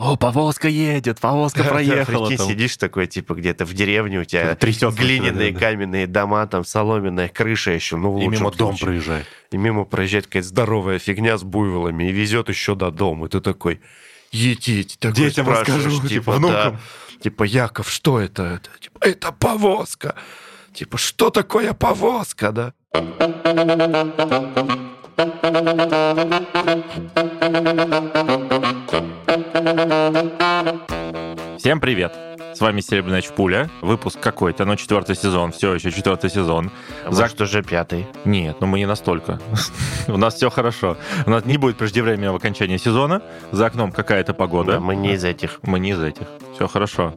О, повозка едет, повозка проехала. Прикинь, там. сидишь такой, типа, где-то в деревне, у тебя Трясётся глиняные каменные дома, там соломенная крыша еще, ну, И мимо дом проезжает. И мимо проезжает какая-то здоровая фигня с буйволами и везет еще до дома. И ты такой, едите, такой Детям расскажу, типа, да. внукам. Типа, Яков, что это? это? Типа, это повозка. Типа, что такое повозка, да? Всем привет! С вами Серебряная Чпуля. Выпуск какой-то, но четвертый сезон. Все еще четвертый сезон. А За- может, уже пятый. Нет, ну мы не настолько. У нас все хорошо. У нас не будет преждевременного окончания сезона. За окном какая-то погода. Да, мы не из этих. Мы не из этих. Все хорошо.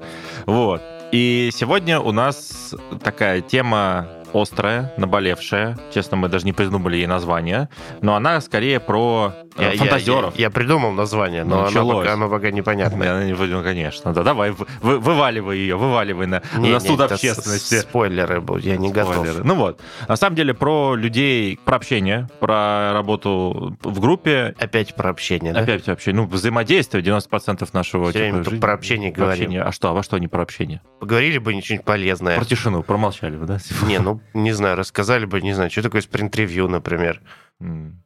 Вот. И сегодня у нас такая тема острая, наболевшая. Честно, мы даже не придумали ей название. Но она скорее про э, Я- я- фантазеров. Я, я придумал название, но оно Началось. пока, оно пока непонятно. Я не буду, конечно. Да, давай, вы- вы- вываливай ее, вываливай на, на суд это общественности. Спойлеры будут, я не готов. Спойлеры. Ну вот. На самом деле про людей, про общение, про работу в группе. Опять про общение, да? Опять вообще, ну, взаимодействие 90% нашего Всё время типа, жизни. про общение Про говорим. общение. А что, а во что они про общение? Поговорили бы что-нибудь полезное. Про тишину, промолчали бы, да? Не, ну, не знаю, рассказали бы, не знаю, что такое спринт-ревью, например.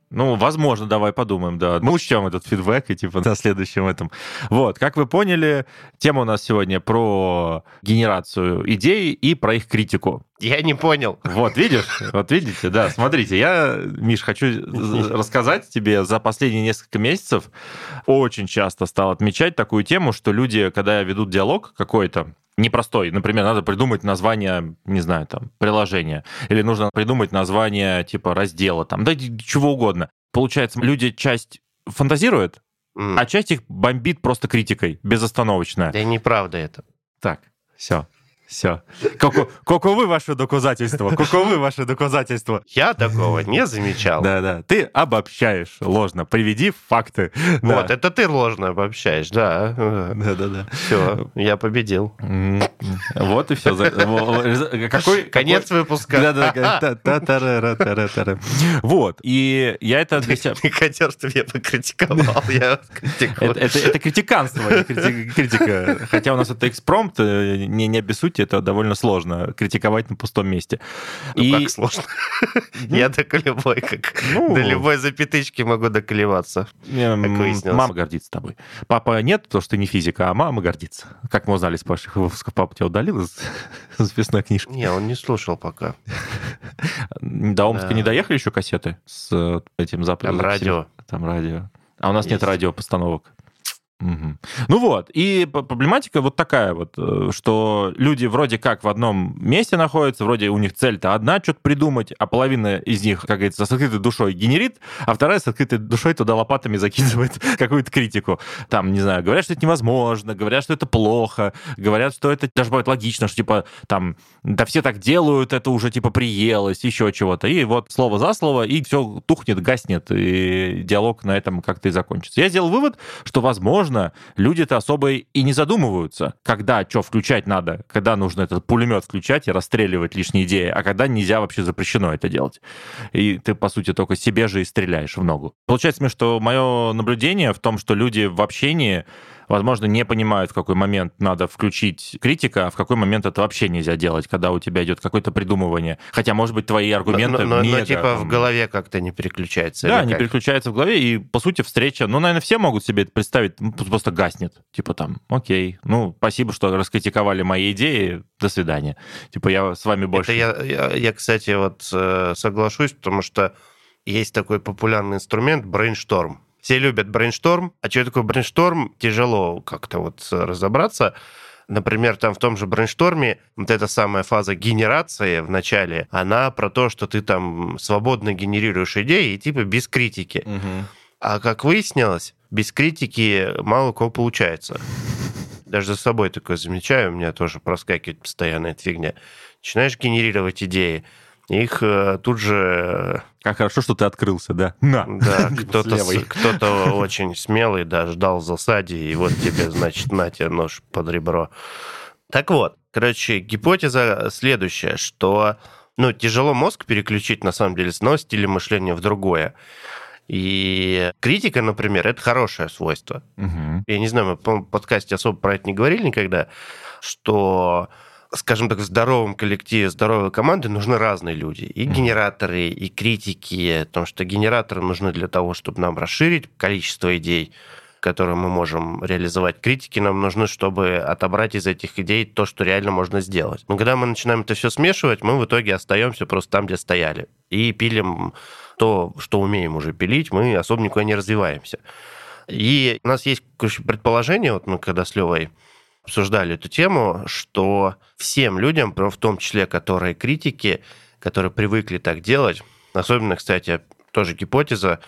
Ну, возможно, давай подумаем, да. Мы учтем этот фидбэк и типа на следующем этом. Вот, как вы поняли, тема у нас сегодня про генерацию идей и про их критику. Я не понял. Вот, видишь? Вот видите, да. Смотрите, я, Миш, хочу рассказать тебе за последние несколько месяцев очень часто стал отмечать такую тему, что люди, когда ведут диалог какой-то, непростой, например, надо придумать название, не знаю, там, приложения, или нужно придумать название типа раздела, там, да чего угодно. Получается, люди часть фантазируют, М. а часть их бомбит просто критикой, безостановочно. Да неправда это. Так, все, все. Каковы ваши доказательства? Каковы ваши доказательства? Я такого не замечал. Да, да. Ты обобщаешь ложно. Приведи факты. Вот, это ты ложно обобщаешь, да. Да, да, да. Все, я победил. Вот и все. Какой Конец выпуска. Да, да, да. Та-та-ра-ра-та-ра-та-ра. Вот. И я это для себя... Ты хотел, чтобы я покритиковал, я. Это, критиканство, крити- критика. Хотя у нас это экспромт, э, не, не обессудьте, это довольно сложно критиковать на пустом месте. Ну, как сложно. Я до любой, как Ну. до любой запятычки могу доколеваться. Мама гордится тобой. Папа нет, потому что ты не физика, а мама гордится. Как мы узнали с выпусков, папа тебя удалил из записной книжки. Не, он не слушал пока. До Омска не доехали еще кассеты с э, этим западом? Там радио. Там радио. А у нас нет радиопостановок. Мгм. Ну вот, и проблематика вот такая вот, э, что люди вроде как в одном месте находятся, вроде у них цель-то одна, что-то придумать, а половина из них, как говорится, с открытой душой генерит, а вторая с открытой душой туда лопатами закидывает какую-то критику. Там, не знаю, говорят, что это невозможно, говорят, что это плохо, говорят, что это даже бывает логично, что типа там, да все так делают, это уже типа приелось, еще чего-то. И вот слово за слово, и все тухнет, гаснет, и диалог на этом как-то и закончится. Я сделал вывод, что, возможно, люди-то особо и не задумываются, когда что включать надо, когда нужно этот пулемет включать и расстреливать лишние идеи, а когда нельзя вообще запрещено это делать. И ты, по сути, только себе же и стреляешь в ногу. Получается что мое наблюдение в том, что люди в общении возможно, не понимают, в какой момент надо включить критика, а в какой момент это вообще нельзя делать, когда у тебя идет какое-то придумывание. Хотя, может быть, твои аргументы Но, но- но мега, типа в голове как-то не переключается. да, не как? переключается в голове, и, по сути, встреча, ну, наверное, все могут себе это представить, ну, просто гаснет. Типа там, окей, ну, спасибо, что раскритиковали мои идеи, до свидания. Типа я с вами больше... Это я, я, я, кстати, вот э, соглашусь, потому что есть такой популярный инструмент brainstorm. Все любят brainstorm, а что такое brainstorm, тяжело как-то вот э, разобраться. Например, там в том же brainstorm е вот эта самая фаза генерации в начале, она про то, что ты там свободно генерируешь идеи и типа без критики. Мгм. А как выяснилось, без критики мало кого получается. Даже за собой такое замечаю, у меня тоже проскакивает постоянно эта фигня. Начинаешь генерировать идеи, их э, тут же, Как хорошо, что ты открылся, да? На! э, да, кто-то, кто-то очень смелый, да, ждал в засаде, и вот тебе, значит, на тебе нож под ребро. Так вот, короче, гипотеза следующая, что ну, тяжело мозг переключить, на самом деле, с одного стиля мышления в другое. И критика, например, это хорошее свойство. Мгм. Я не знаю, мы, по-моему, в подкасте особо про это не говорили никогда, что скажем так, в здоровом коллективе, здоровой команды нужны разные люди. И генераторы, и критики, потому что генераторы нужны для того, чтобы нам расширить количество идей, которые мы можем реализовать. Критики нам нужны, чтобы отобрать из этих идей то, что реально можно сделать. Но когда мы начинаем это все смешивать, мы в итоге остаемся просто там, где стояли. И пилим то, что умеем уже пилить, мы особо никуда не развиваемся. И у нас есть предположение, вот мы когда с Левой обсуждали эту тему, что всем людям, в том числе которые критики, которые привыкли так делать, особенно, кстати, тоже гипотеза,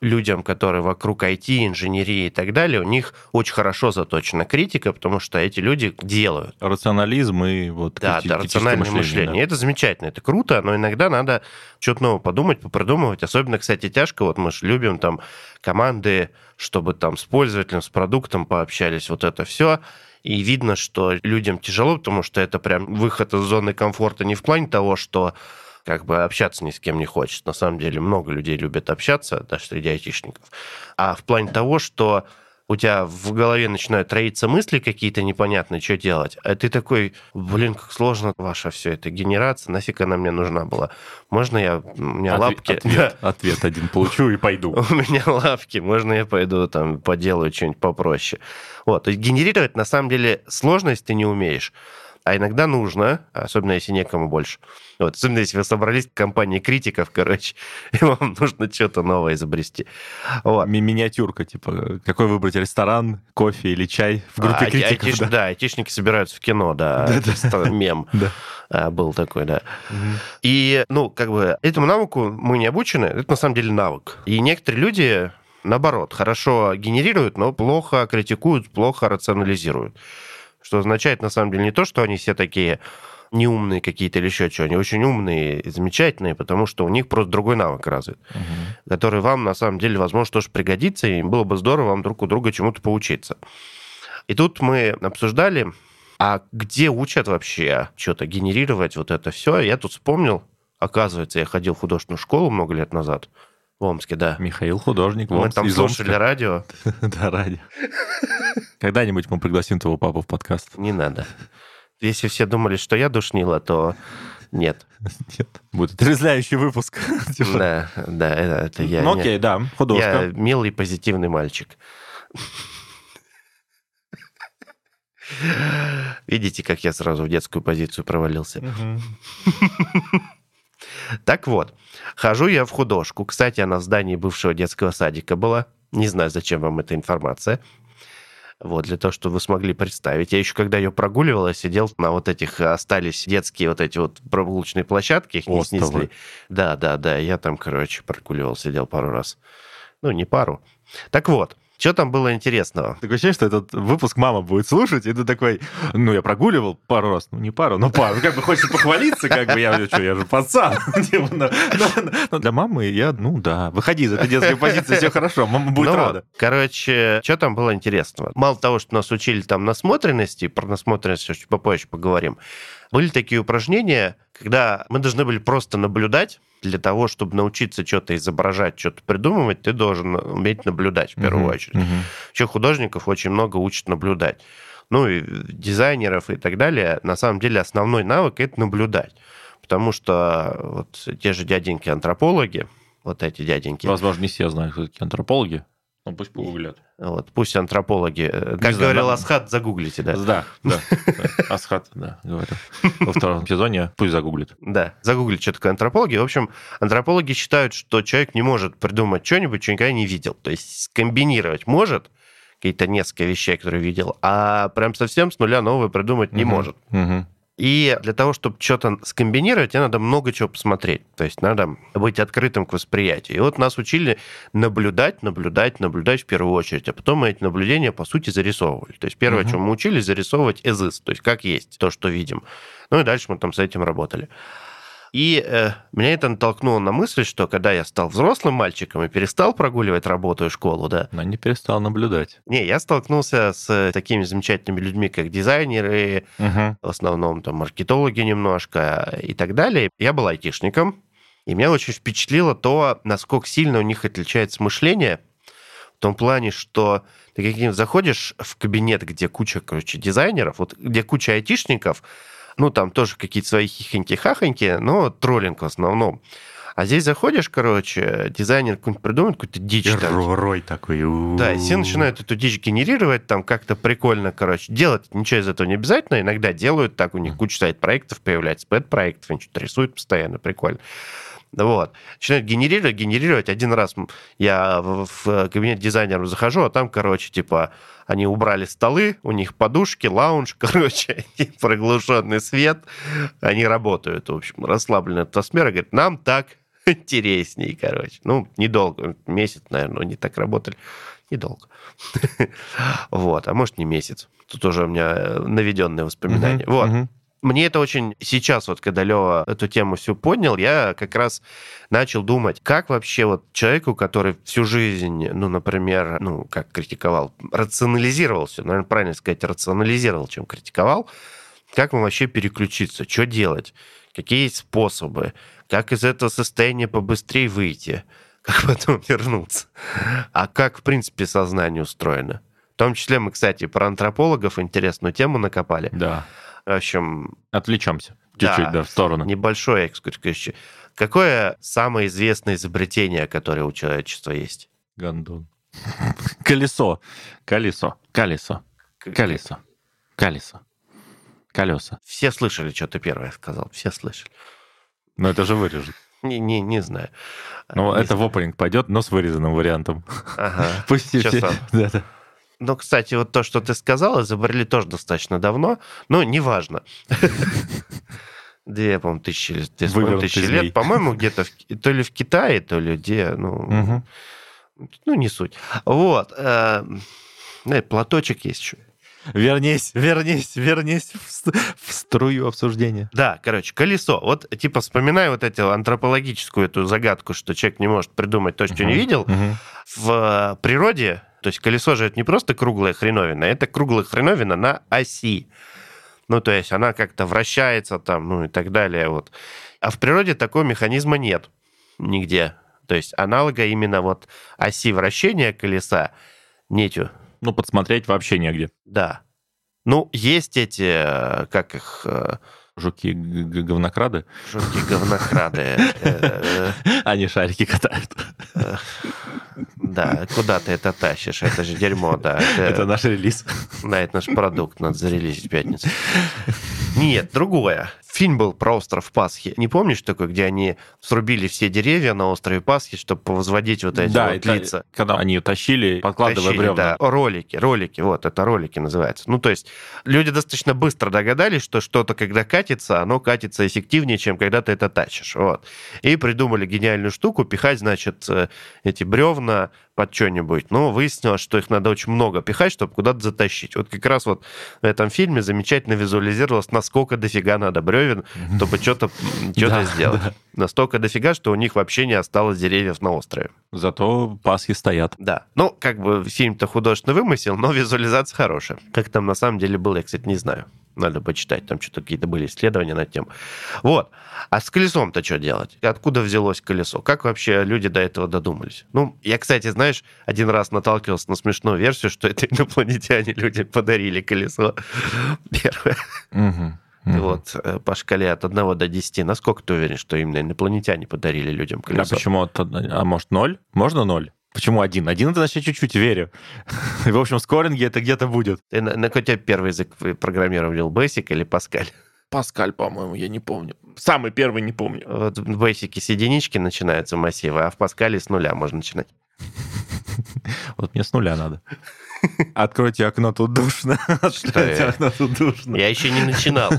людям, которые вокруг IT, инженерии и так далее, у них очень хорошо заточена критика, потому что эти люди делают. Рационализм и вот Да, крити- да, рациональное мышление. Это замечательно, это круто, но иногда надо что-то новое подумать, попридумывать. Особенно, кстати, тяжко. Вот мы же любим там команды, чтобы там с пользователем, с продуктом пообщались, вот это все. И видно, что людям тяжело, потому что это прям выход из зоны комфорта не в плане того, что как бы общаться ни с кем не хочет. На самом деле много людей любят общаться, даже среди айтишников. А в плане того, что у тебя в голове начинают роиться мысли какие-то непонятные, что делать, а ты такой, блин, как сложно ваша все это генерация, нафиг она мне нужна была. Можно я, у меня Отве- лапки... Ответ, ответ один получу и пойду. У меня лапки, можно я пойду там поделаю что-нибудь попроще. Вот, то есть генерировать на самом деле сложно, если ты не умеешь. А иногда нужно, особенно если некому больше. Вот, особенно если вы собрались в компании критиков, короче, и вам нужно что-то новое изобрести. Вот. Ми- Миниатюрка, типа, какой выбрать ресторан, кофе или чай в группе А, критиков. айтиш- да. да, айтишники собираются в кино, да. Это мем Да. а, был такой, да. И, ну, как бы, этому навыку мы не обучены, это на самом деле навык. И некоторые люди, наоборот, хорошо генерируют, но плохо критикуют, плохо рационализируют. Что означает, на самом деле, не то, что они все такие неумные какие-то или еще что, они очень умные и замечательные, потому что у них просто другой навык развит, Мгм. который вам, на самом деле, возможно, тоже пригодится, и было бы здорово вам друг у друга чему-то поучиться. И тут мы обсуждали, а где учат вообще что-то генерировать, вот это все. Я тут вспомнил, оказывается, я ходил в художественную школу много лет назад, в Омске, да. Михаил художник. Мы Омск- там из слушали Омска. радио. Да, ради. Когда-нибудь мы пригласим твоего папу в подкаст. Не надо. Если все думали, что я душнила, то нет. Нет. Будет отрезвляющий выпуск. Да, да, это, я. Ну окей, да, Я художка. милый, позитивный мальчик. Видите, как я сразу в детскую позицию провалился? Так вот, хожу я в художку. Кстати, она в здании бывшего детского садика была. Не знаю, зачем вам эта информация. Вот, для того, чтобы вы смогли представить. Я еще, когда ее прогуливала, сидел на вот этих, остались детские вот эти вот прогулочные площадки, их не Островы. снесли. Да, да, да, я там, короче, прогуливал, сидел пару раз. Ну, не пару. Так вот, что там было интересного? Такое ощущение, что этот выпуск мама будет слушать, и ты такой, ну, я прогуливал пару раз, ну, не пару, но пару. Как бы хочется похвалиться, как бы, я, что, я же пацан. Типа, но- но- но для мамы я, ну, да, выходи из этой детской позиции, все хорошо, мама будет Ну рада. Короче, что там было интересного? Мало того, что нас учили там насмотренности, про насмотренность чуть попозже поговорим, были такие упражнения, когда мы должны были просто наблюдать, для того, чтобы научиться что-то изображать, что-то придумывать, ты должен уметь наблюдать в первую Мгм, очередь. мгм. Вообще художников очень много учат наблюдать. Ну и дизайнеров и так далее. На самом деле основной навык – это наблюдать. Потому что вот те же дяденьки-антропологи, вот эти дяденьки, Возможно, не все знают, кто такие антропологи. Ну, пусть погуглят. вот, пусть антропологи, э, как знаю, говорил да. Асхат, загуглите, да. Да, да. Асхат, да, говорю. Во втором сезоне пусть загуглит. Да, загуглить, что такое антропологи. В общем, антропологи считают, что человек не может придумать что-нибудь, что никогда не видел. То есть скомбинировать может какие-то несколько вещей, которые видел, а прям совсем с нуля новое придумать не может. И для того, чтобы что-то скомбинировать, тебе надо много чего посмотреть. То есть надо быть открытым к восприятию. И вот нас учили наблюдать, наблюдать, наблюдать в первую очередь. А потом мы эти наблюдения, по сути, зарисовывали. То есть первое, Мгм. чем мы учились, зарисовывать is, то есть как есть, то, что видим. Ну и дальше мы там с этим работали. И э, меня это натолкнуло на мысль, что когда я стал взрослым мальчиком и перестал прогуливать работу и школу, да, Но не перестал наблюдать. не, я столкнулся с такими замечательными людьми, как дизайнеры, Мгм. в основном там маркетологи немножко и так далее. Я был айтишником, И меня очень впечатлило то, насколько сильно у них отличается мышление, в том плане, что ты как-нибудь заходишь в кабинет, где куча, короче, дизайнеров, вот где куча айтишников, ну, там тоже какие-то свои хихоньки-хахоньки, но троллинг в основном. А здесь заходишь, короче, дизайнер какой-нибудь придумает какую-то дичь. Там. Рой такой. Да, и все начинают эту дичь генерировать, там как-то прикольно, короче. Делать ничего из этого не обязательно, иногда делают так, у них куча сайт-проектов появляется, пэт-проектов, они что-то рисуют постоянно, прикольно. Вот. Начинают генерировать, генерировать. Один раз я в кабинет дизайнеров захожу, а там, короче, типа, они убрали столы, у них подушки, лаунж, короче, приглушенный свет. Они работают, в общем, расслабленная атмосфера. Говорит, нам так интересней, короче. Ну, недолго, месяц, наверное, не так работали. Недолго. Вот, а может, не месяц. Тут уже у меня наведенные воспоминания. Вот. Мне это очень... Сейчас вот, когда Лева эту тему всю поднял, я как раз начал думать, как вообще вот человеку, который всю жизнь, ну, например, ну, как критиковал, рационализировал все, наверное, правильно сказать, рационализировал, чем критиковал, как ему вообще переключиться, что делать, какие есть способы, как из этого состояния побыстрее выйти, как потом вернуться, а как, в принципе, сознание устроено. В том числе мы, кстати, про антропологов интересную тему накопали. Да. В общем... Отвлечемся чуть-чуть, да, да, в сторону. Небольшой экскурс. Какое самое известное изобретение, которое у человечества есть? Гондон. Колесо. Колесо. Колесо. Колесо. Колесо. Колеса. Все слышали, что ты первое сказал. Все слышали. Но это же вырежут. Не, не, не знаю. Ну, это знаю. в опенинг пойдет, но с вырезанным вариантом. Ага. Пусть все... Да, да. Ну, кстати, вот то, что ты сказал, изобрели тоже достаточно давно, но неважно. Две, по-моему, тысячи, тысячи лет. По-моему, где-то то ли в Китае, то ли где, ну, ну не суть. Вот. Э, платочек есть еще. Вернись, вернись, вернись в, в струю обсуждения. Да, короче, колесо. Вот, типа, вспоминая вот эту антропологическую эту загадку, что человек не может придумать то, что uh-huh, не видел, uh-huh. в природе то есть колесо же это не просто круглая хреновина, это круглая хреновина на оси. Ну, то есть она как-то вращается там, ну и так далее. Вот. А в природе такого механизма нет нигде. То есть аналога именно вот оси вращения колеса нету. Ну, подсмотреть вообще негде. Да. Ну, есть эти, э, как их... Жуки-говнокрады? Жуки-говнокрады. Они шарики катают. Да, куда ты это тащишь? Это же дерьмо, да. Это, это наш релиз. Да, это наш продукт, надо зарелизить в пятницу. Нет, другое. Фильм был про остров Пасхи. Не помнишь такой, где они срубили все деревья на острове Пасхи, чтобы возводить вот эти да, вот лица? когда они тащили, подкладывая тащили, бревна. Да, ролики, ролики, вот, это ролики называется. Ну, то есть люди достаточно быстро догадались, что что-то, когда катится, оно катится эффективнее, чем когда ты это тащишь. Вот. И придумали гениальную штуку, пихать, значит, э, эти бревна под что-нибудь. Но выяснилось, что их надо очень много пихать, чтобы куда-то затащить. Вот как раз вот в этом фильме замечательно визуализировалось, насколько дофига надо бревен, чтобы что-то что сделать. Настолько дофига, что у них вообще не осталось деревьев на острове. Зато пасхи стоят. Да. Ну, как бы фильм-то художественно вымысел, но визуализация хорошая. Как там на самом деле было, я, кстати, не знаю. Надо почитать, там что-то какие-то были исследования на тему. Вот. А с колесом-то что делать? Откуда взялось колесо? Как вообще люди до этого додумались? Ну, я, кстати, знаешь, один раз наталкивался на смешную версию, что это инопланетяне люди подарили колесо. Первое. Угу. Вот э, по шкале от 1 до 10, насколько ты уверен, что именно инопланетяне подарили людям колесо? А почему? А может, ноль? Можно ноль? Почему один? Один это значит чуть-чуть верю. В общем, скоринги это где-то будет. Ты на, на какой первый язык программировал? Basic или Pascal? Паскаль, по-моему, я не помню. Самый первый не помню. Вот в Basic с единички начинаются массивы, а в Паскале с нуля можно начинать. Вот мне с нуля надо. Откройте окно, тут душно. Откройте окно, тут душно. Я еще не начинал.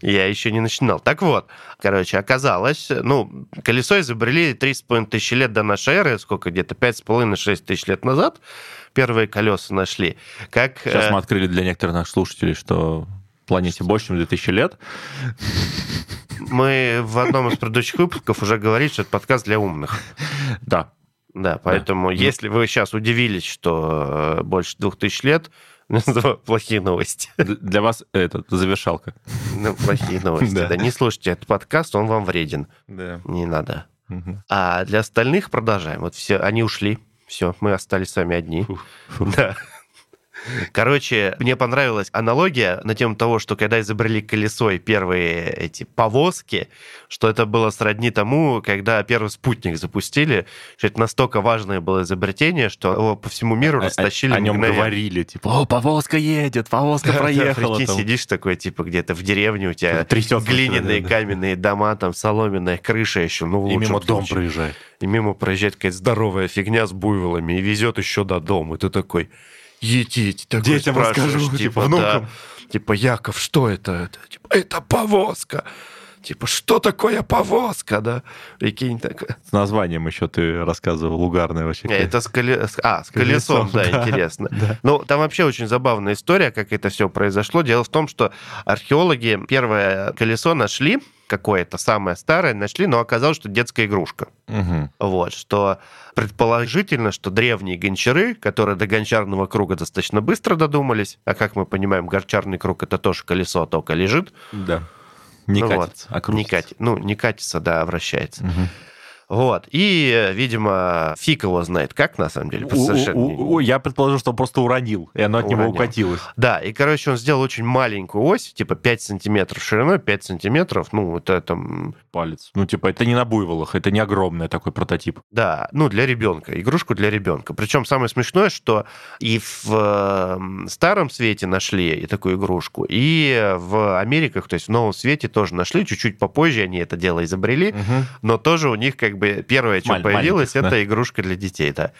Я еще не начинал. Так вот, короче, оказалось, ну, колесо изобрели 3,5 тысячи лет до нашей эры, сколько где-то, 5,5-6 тысяч лет назад первые колеса нашли. Как, Сейчас мы открыли для некоторых наших слушателей, что планете больше, чем 2000 лет. Мы в одном из предыдущих выпусков уже говорили, что это подкаст для умных. Да. Да, поэтому Да. если вы сейчас удивились, что э, больше двух тысяч лет, плохие новости. Для вас это завершалка. Ну, плохие новости, Да. да. Не слушайте этот подкаст, он вам вреден. Да. Не надо. А для остальных продолжаем. Вот все, они ушли. Все, мы остались сами одни. Да. Короче, мне понравилась аналогия на тему того, что когда изобрели колесо и первые эти повозки, что это было сродни тому, когда первый спутник запустили, что это настолько важное было изобретение, что его по всему миру О- растащили О, о нем мгновенно. говорили, типа, о, повозка едет, повозка проехала. там. сидишь такой, типа, где-то в деревне, у тебя глиняные каменные дома, там соломенная крыша еще, ну, И мимо дом проезжает. И мимо проезжает какая-то здоровая фигня с буйволами и везет еще до дома. И ты такой, едите, такой Детям расскажу, типа, да. внукам. Типа, Яков, что это? это? Типа, это повозка. Типа, что такое повозка, да? Прикинь, так. С названием еще ты рассказывал, угарное вообще. Не, Это с, коле- а, с колесом, колесом, да, да. интересно. Да. Ну, там вообще очень забавная история, как это все произошло. Дело в том, что археологи первое колесо нашли, какое-то самое старое нашли, но оказалось, что детская игрушка. Мгм. Вот, что предположительно, что древние гончары, которые до гончарного круга достаточно быстро додумались, а как мы понимаем, гончарный круг это тоже колесо, только лежит. Да. Не Ну катится, вот, а крутится. не кати- Ну, не катится, да, а вращается. Мгм. Вот. И, э, видимо, фиг его знает, как на самом деле. У- у- совершенно не- у- у- Я предположу, что он просто уронил, и оно от него укатилось. Да, и, короче, он сделал очень маленькую ось, типа 5 сантиметров шириной, 5 сантиметров, ну, это там, Палец. Ну, типа, это не на буйволах, это не огромный такой прототип. да, ну, для ребенка, игрушку для ребенка. Причем самое смешное, что и в э, Старом Свете нашли и такую игрушку, и в Америках, то есть в Новом Свете тоже нашли, чуть-чуть попозже они это дело изобрели, Мгм. но тоже у них как бы первое, что Маль- появилось, это игрушка для детей, да.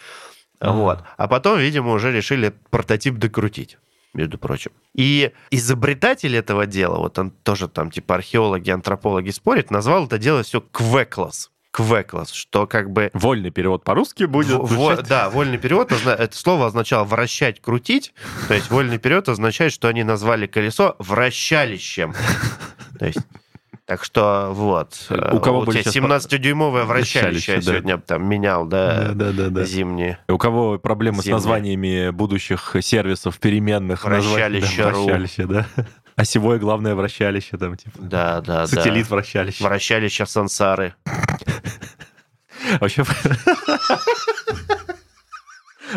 А. Вот. А потом, видимо, уже решили прототип докрутить между прочим. И изобретатель этого дела, вот он тоже там типа археологи, антропологи спорят, назвал это дело все квеклас. Квеклас, что как бы... Вольный перевод по-русски будет. в- во- да, вольный перевод, это слово означало вращать, крутить. То есть вольный перевод означает, что они назвали колесо вращалищем. То есть так что вот. У кого у были тебя сейчас 17-дюймовое вращалище я да. сегодня там менял, да, да, да, да. зимние. У кого проблемы с Зимние. названиями будущих сервисов переменных? назвать- Вращалище да, ру. Вращалище, да. Осевое главное вращалище там, типа. Да, да, Сателлит да. вращалище. Вращалище сансары. Вообще...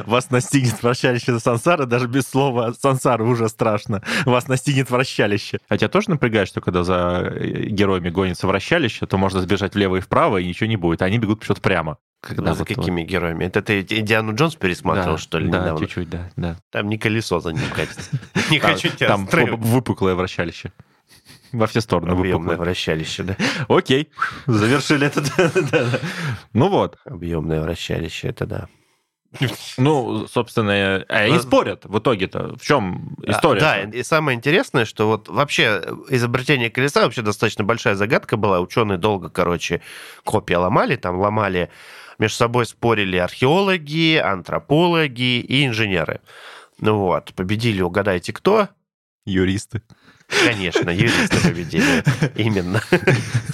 Вас настигнет вращалище сансары, даже без слова сансары уже страшно. Вас настигнет вращалище. Хотя тоже напрягает, что когда за э, героями гонится вращалище, то можно сбежать влево и вправо, и ничего не будет. А они бегут почему-то прямо. Когда за вот- какими героями? Это ты Индиану Джонс пересматривал, Да, что ли, Да, недавно? чуть-чуть, да, да. Там не колесо за ним катится. Не хочу тебя Там выпуклое вращалище. Во все стороны Объемное выпуклое. вращалище, да? Окей, завершили это. Ну вот. Объемное вращалище, это да. Ну, собственно, а и спорят в итоге-то. В чем история? Да, и самое интересное, что вот вообще изобретение колеса вообще достаточно большая загадка была. Ученые долго, короче, копии ломали, там ломали, между собой спорили археологи, антропологи и инженеры. Ну вот, победили, угадайте, кто? Юристы. Конечно, юристы победили. Именно.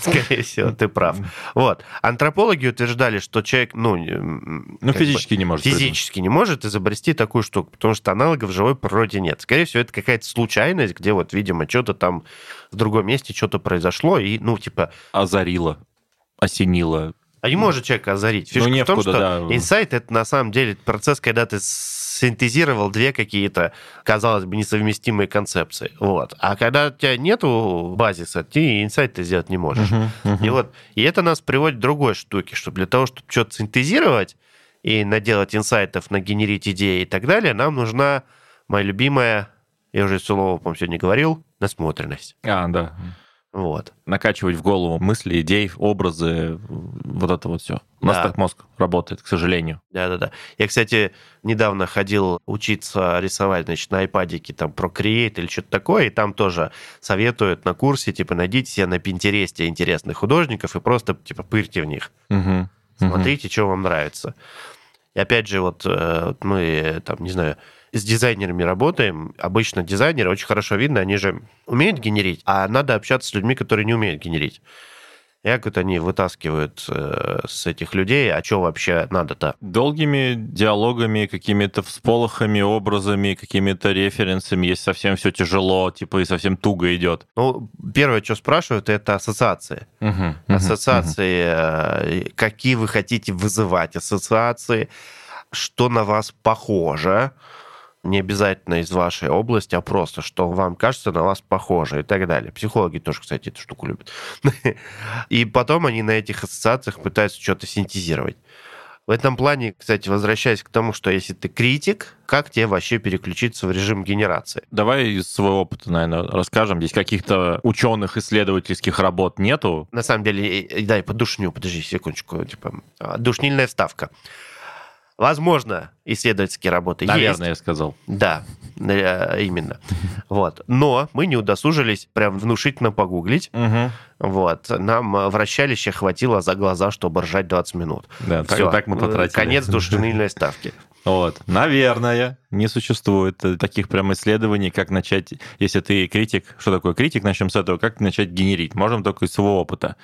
Скорее всего, ты прав. Вот. Антропологи утверждали, что человек, ну... Ну, как бы физически не может. физически не может изобрести такую штуку, потому что аналогов в живой природе нет. Скорее всего, это какая-то случайность, где вот, видимо, что-то там в другом месте что-то произошло, и, ну, типа. Озарило, осенило. а не может человека озарить. Фишка Ну, в том, что да. инсайт — это на самом деле процесс, когда ты синтезировал две какие-то, казалось бы, несовместимые концепции. Вот. А когда у тебя нету базиса, ты инсайт ты сделать не можешь. Мгм, мгм. И вот, и это нас приводит к другой штуке, что для того, чтобы что-то синтезировать и наделать инсайтов, нагенерить идеи и так далее, нам нужна моя любимая, я уже слово, по-моему, сегодня говорил, насмотренность. А, да. Вот. Накачивать в голову мысли, идеи, образы, вот это вот все. У нас Да. так мозг работает, к сожалению. Да-да-да. Я, кстати, недавно ходил учиться рисовать, значит, на айпадике там Procreate или что-то такое, и там тоже советуют на курсе, типа, найдите себе на Пинтересте интересных художников и просто, типа, пырьте в них. Мгм. Смотрите, что вам нравится. И опять же, вот э, мы, там, не знаю, с дизайнерами работаем. Обычно дизайнеры очень хорошо видно, они же умеют генерить, а надо общаться с людьми, которые не умеют генерить. И как вот они вытаскивают э, с этих людей, а что вообще надо-то? Долгими диалогами, какими-то всполохами, образами, какими-то референсами, если совсем все тяжело, типа и совсем туго идет. Ну, первое, что спрашивают, это ассоциации. Угу, ассоциации, угу. какие вы хотите вызывать ассоциации, что на вас похоже, не обязательно из вашей области, а просто, что вам кажется на вас похоже и так далее. Психологи тоже, кстати, эту штуку любят. И потом они на этих ассоциациях пытаются что-то синтезировать. В этом плане, кстати, возвращаясь к тому, что если ты критик, как тебе вообще переключиться в режим генерации? Давай из своего опыта, наверное, расскажем. Здесь каких-то ученых исследовательских работ нету. На самом деле, дай подушню, подожди секундочку, типа, а, душнильная вставка. Возможно, исследовательские работы Наверное, есть. я сказал. Да, э, именно. Вот. Но мы не удосужились прям внушительно погуглить. Угу. Вот. Нам э, вращалище хватило за глаза, чтобы ржать 20 минут. Да, Все. так мы потратили. Конец душнильной ставки. Вот, наверное, не существует таких прям исследований, как начать, если ты критик, что такое критик, начнем с этого, как начать генерить. Можем только из своего опыта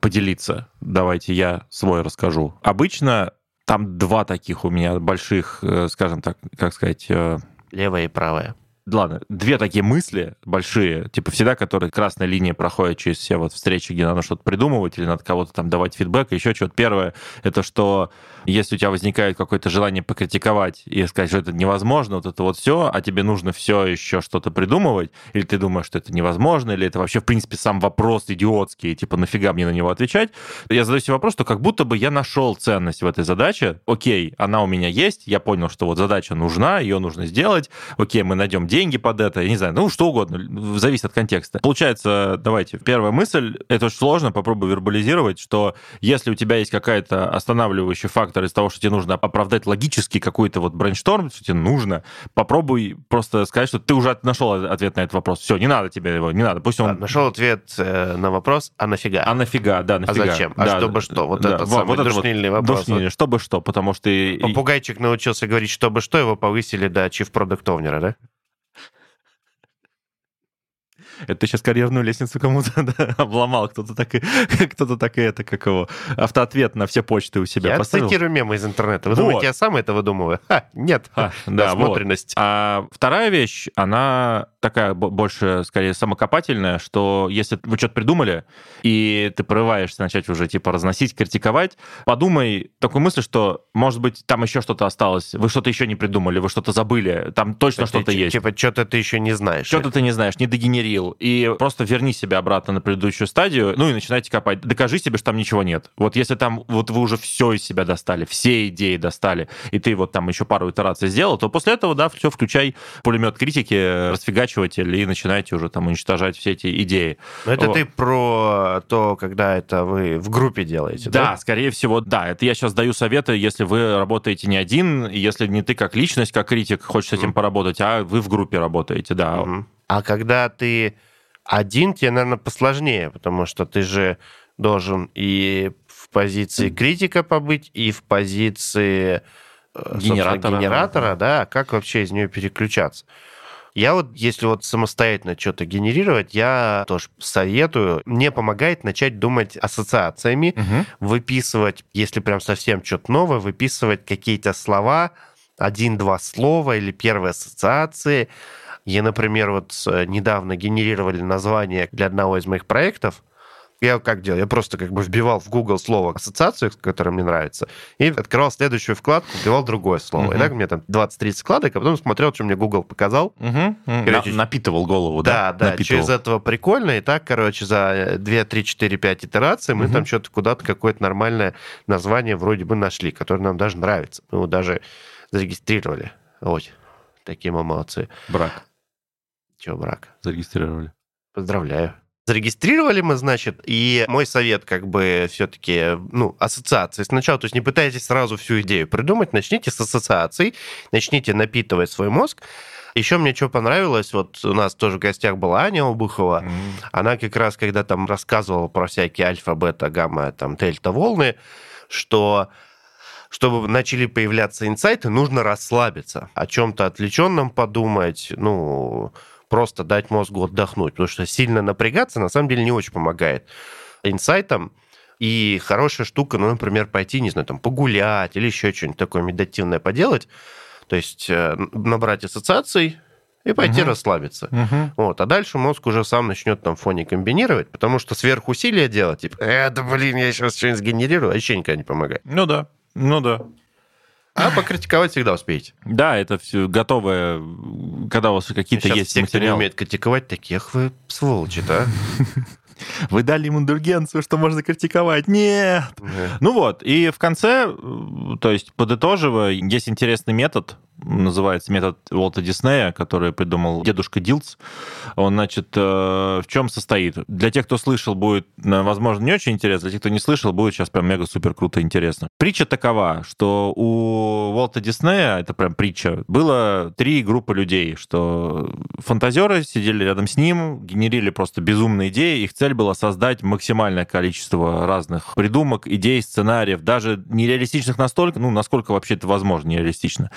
поделиться. Давайте я свой расскажу. Обычно там два таких у меня больших, э, скажем так, как сказать... Э, Левая и правая ладно, две такие мысли большие, типа всегда, которые красной линией проходят через все вот встречи, где надо что-то придумывать или надо кого-то там давать фидбэк, еще что-то. Первое, это что если у тебя возникает какое-то желание покритиковать и сказать, что это невозможно, вот это вот все, а тебе нужно все еще что-то придумывать, или ты думаешь, что это невозможно, или это вообще, в принципе, сам вопрос идиотский, типа, нафига мне на него отвечать, я задаю себе вопрос, что как будто бы я нашел ценность в этой задаче, окей, она у меня есть, я понял, что вот задача нужна, ее нужно сделать, окей, мы найдем деньги под это, я не знаю, ну, что угодно, зависит от контекста. Получается, давайте, первая мысль, это очень сложно, попробую вербализировать, что если у тебя есть какая-то останавливающий фактор из того, что тебе нужно оправдать логически какой-то вот брейншторм, что тебе нужно, попробуй просто сказать, что ты уже нашел ответ на этот вопрос. Все, не надо тебе его, не надо, пусть он... нашел ответ э, на вопрос, а нафига? А нафига, да, нафига. А зачем? А да, чтобы что? Вот да, это вот, самый вот душнильный вот, вопрос. Душнильный, чтобы что, потому что... Попугайчик научился говорить, чтобы что, его повысили до Product Owner, да? Это ты сейчас карьерную лестницу кому-то да, обломал, кто-то так, и, кто-то так и это, как его, автоответ на все почты у себя я поставил. Я цитирую мемы из интернета. Вы вот. думаете, я сам это выдумываю? Ха, нет. А, да, насмотренность. Вот. А вторая вещь, она такая больше, скорее, самокопательная, что если вы что-то придумали, и ты порываешься начать уже, типа, разносить, критиковать, подумай такую мысль, что, может быть, там еще что-то осталось, вы что-то еще не придумали, вы что-то забыли, там точно что-то есть. Типа, что-то ты еще не знаешь. Что-то ты не знаешь, не дегенерил, и просто верни себя обратно на предыдущую стадию, ну и начинайте копать. Докажи себе, что там ничего нет. Вот если там, вот вы уже все из себя достали, все идеи достали, и ты вот там еще пару итераций сделал, то после этого, да, все, включай пулемет критики, расфигачиватель, и начинайте уже там уничтожать все эти идеи. Но это вот. ты про то, когда это вы в группе делаете, да? Да, скорее всего, да. Это я сейчас даю советы, если вы работаете не один, если не ты как личность, как критик хочешь с этим mm. поработать, а вы в группе работаете, да. Mm-hmm. А когда ты один тебе, наверное, посложнее, потому что ты же должен и в позиции критика побыть, и в позиции э, генератора, генератора да, как вообще из нее переключаться. Я вот, если вот самостоятельно что-то генерировать, я тоже советую. Мне помогает начать думать ассоциациями, угу. выписывать, если прям совсем что-то новое, выписывать какие-то слова, один-два слова или первые ассоциации, я, например, вот э, недавно генерировали название для одного из моих проектов. Я как делал? Я просто как бы вбивал в Google слово ассоциацию, которое мне нравится, и открывал следующую вкладку, вбивал другое слово. Uh-huh. И так у меня там 20-30 вкладок, а потом смотрел, что мне Google показал. Uh-huh. Короче, На, напитывал голову, да? Да, да. Напитывал. Через этого прикольно. И так, короче, за 2, 3, 4, 5 итераций мы uh-huh. там что-то куда-то какое-то нормальное название вроде бы нашли, которое нам даже нравится. Мы его даже зарегистрировали. Ой, такие мы молодцы. Брак. Чего брак? Зарегистрировали. Поздравляю. Зарегистрировали мы, значит, и мой совет как бы все-таки, ну, ассоциации сначала, то есть не пытайтесь сразу всю идею придумать, начните с ассоциаций, начните напитывать свой мозг. Еще мне что понравилось, вот у нас тоже в гостях была Аня Обухова, mm-hmm. она как раз, когда там рассказывала про всякие альфа, бета, гамма, там, дельта волны, что чтобы начали появляться инсайты, нужно расслабиться, о чем-то отвлеченном подумать, ну, просто дать мозгу отдохнуть, потому что сильно напрягаться на самом деле не очень помогает. инсайтам, и хорошая штука, ну, например, пойти, не знаю, там, погулять или еще что-нибудь такое медитативное поделать, то есть э, набрать ассоциаций, и пойти угу. расслабиться. Угу. Вот. А дальше мозг уже сам начнет там в фоне комбинировать, потому что сверхусилия делать, типа, э, да блин, я сейчас что-нибудь сгенерирую, вообще никогда не помогает. Ну да, ну да. А покритиковать всегда успеете. Да, это все готовое, когда у вас какие-то есть те, кто не умеет критиковать, таких вы сволочи-то, а? Вы дали им индульгенцию, что можно критиковать. Нет! Ну вот, и в конце, то есть подытоживая, есть интересный метод, называется метод Уолта Диснея, который придумал дедушка Дилц. Он, значит, э, в чем состоит? Для тех, кто слышал, будет, э, возможно, не очень интересно, для тех, кто не слышал, будет сейчас прям мега-супер круто интересно. Притча такова, что у Уолта Диснея, это прям притча, было три группы людей, что фантазеры сидели рядом с ним, генерили просто безумные идеи, их цель была создать максимальное количество разных придумок, идей, сценариев, даже нереалистичных настолько, ну, насколько вообще это возможно нереалистично.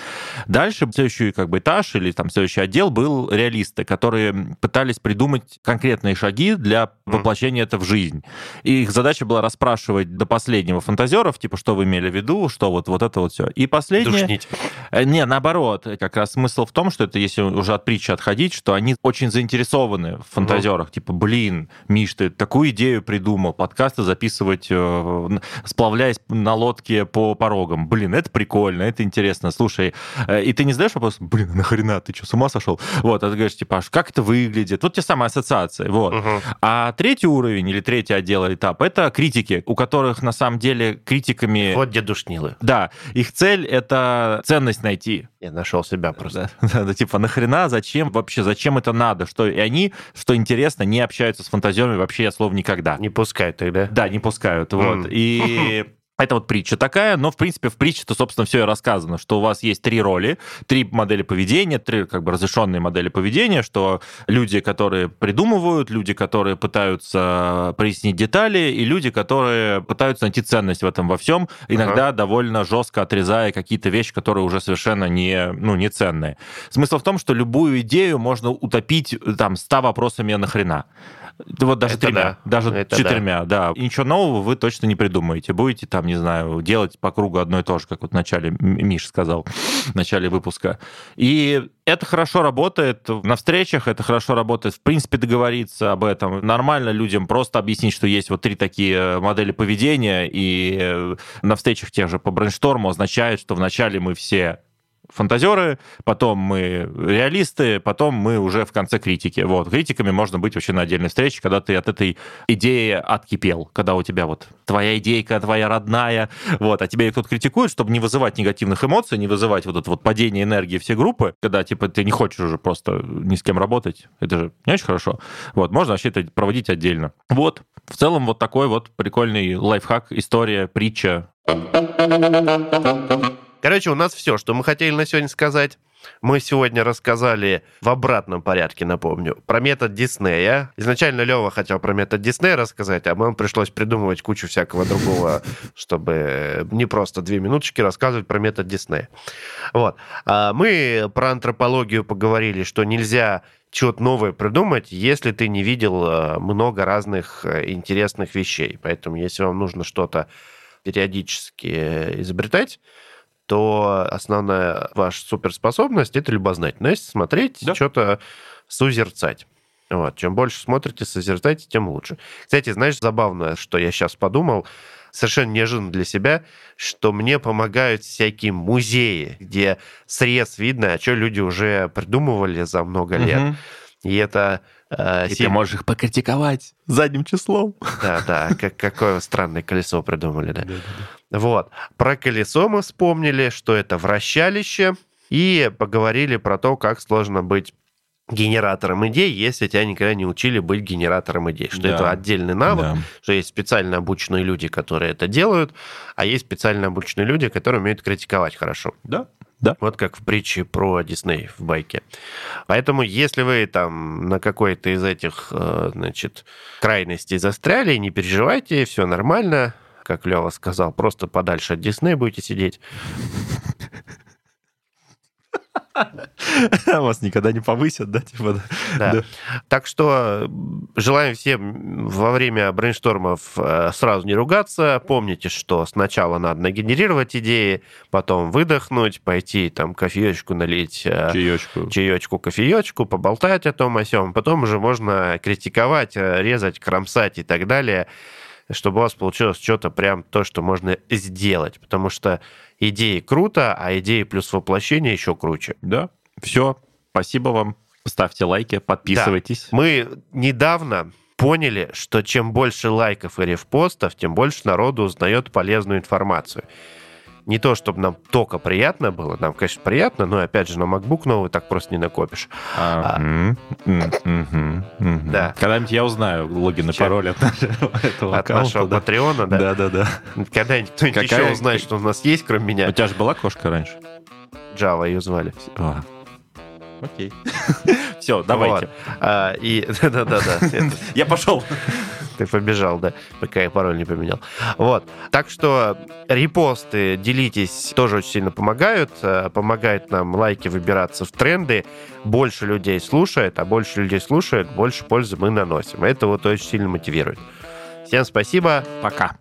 Дальше следующий как бы этаж или там следующий отдел был реалисты, которые пытались придумать конкретные шаги для воплощения mm. это в жизнь. И их задача была расспрашивать до последнего фантазеров, типа, что вы имели в виду, что вот, вот это вот все. И последнее... Душнить. Э, не, наоборот. Как раз смысл в том, что это, если уже от притчи отходить, что они очень заинтересованы в фантазерах. Mm. Типа, блин, Миш, ты такую идею придумал, подкасты записывать, э, сплавляясь на лодке по порогам. Блин, это прикольно, это интересно. Слушай, э, и ты не задаешь вопрос, блин, нахрена, ты что, с ума сошел? Вот, а ты говоришь, типа, как это выглядит? Вот те самые ассоциации, вот. Угу. А третий уровень или третий отдел, этап, это критики, у которых на самом деле критиками... Вот дедушнилы. Да, их цель — это ценность найти. Я нашел себя просто. Да, да, типа, нахрена, зачем вообще, зачем это надо? Что, и они, что интересно, не общаются с фантазерами вообще, я слов никогда. Не пускают тогда? Да, не пускают, вот. И Это вот притча такая, но, в принципе, в притче-то, собственно, все и рассказано, что у вас есть три роли, три модели поведения, три как бы разрешенные модели поведения, что люди, которые придумывают, люди, которые пытаются прояснить детали, и люди, которые пытаются найти ценность в этом во всем, иногда ага. довольно жестко отрезая какие-то вещи, которые уже совершенно не, ну, не ценные. Смысл в том, что любую идею можно утопить там ста вопросами нахрена. Вот даже это тремя, да. даже это четырьмя, да. да. И ничего нового вы точно не придумаете. Будете там, не знаю, делать по кругу одно и то же, как вот в начале Миш сказал, в начале выпуска. И это хорошо работает на встречах, это хорошо работает, в принципе, договориться об этом. Нормально людям просто объяснить, что есть вот три такие модели поведения, и э, на встречах тех же по брейншторму означает, что вначале мы все фантазеры, потом мы реалисты, потом мы уже в конце критики. Вот. Критиками можно быть вообще на отдельной встрече, когда ты от этой идеи откипел, когда у тебя вот твоя идейка, твоя родная, вот, а тебя кто-то критикует, чтобы не вызывать негативных эмоций, не вызывать вот это вот падение энергии все группы, когда, типа, ты не хочешь уже просто ни с кем работать, это же не очень хорошо. Вот, можно вообще это проводить отдельно. Вот, в целом вот такой вот прикольный лайфхак, история, притча. Короче, у нас все, что мы хотели на сегодня сказать. Мы сегодня рассказали в обратном порядке, напомню, про метод Диснея. Изначально Лева хотел про метод Диснея рассказать, а нам пришлось придумывать кучу всякого другого, чтобы не просто две минуточки рассказывать про метод Диснея. Вот. А мы про антропологию поговорили, что нельзя что-то новое придумать, если ты не видел э, много разных э, интересных вещей. Поэтому, если вам нужно что-то периодически изобретать, то основная ваша суперспособность – это любознательность, смотреть, да. что-то созерцать. Вот. Чем больше смотрите, созерцайте, тем лучше. Кстати, знаешь, забавно, что я сейчас подумал, совершенно неожиданно для себя, что мне помогают всякие музеи, где срез видно, а что люди уже придумывали за много лет. Угу. И это... Э, и 7... ты можешь их покритиковать задним числом. Да, да, как, какое странное колесо придумали, да. Вот. Про колесо мы вспомнили, что это вращалище, и поговорили про то, как сложно быть генератором идей, если тебя никогда не учили быть генератором идей. Что да. это отдельный навык, да. что есть специально обученные люди, которые это делают, а есть специально обученные люди, которые умеют критиковать хорошо. Да. Да. Вот как в притче про Дисней в байке. Поэтому, если вы там на какой-то из этих, э, значит, крайностей застряли, не переживайте, все нормально как Лева сказал, просто подальше от Диснея будете сидеть. Вас никогда не повысят, да? Типа, да. да. Так что желаем всем во время брейнштормов э, сразу не ругаться. Помните, что сначала надо нагенерировать идеи, потом выдохнуть, пойти там кофеечку налить. Э, чаечку. Чаечку, кофеечку, поболтать о том, о сём. Потом уже можно критиковать, э, резать, кромсать и так далее чтобы у вас получилось что-то прям то, что можно сделать. Потому что идеи круто, а идеи плюс воплощение еще круче. Да, все. Спасибо вам. Ставьте лайки, подписывайтесь. Да. Мы недавно поняли, что чем больше лайков и репостов, тем больше народу узнает полезную информацию. Не то, чтобы нам только приятно было, нам, конечно, приятно, но, опять же, на MacBook новый так просто не накопишь. А, да. Когда-нибудь я узнаю логин и пароль от этого От нашего Патреона, да? Да-да-да. Когда-нибудь кто-нибудь еще узнает, что у нас есть, кроме меня. У тебя же была кошка раньше? Java ее звали. А. Окей. Все, давайте. А, и да-да-да. Я пошел. Ты побежал, да, пока я пароль не поменял. Вот. Так что репосты, делитесь, тоже очень сильно помогают. Э, помогает нам лайки выбираться в тренды. Больше людей слушает, а больше людей слушает, больше пользы мы наносим. Это вот очень сильно мотивирует. Всем спасибо. Пока.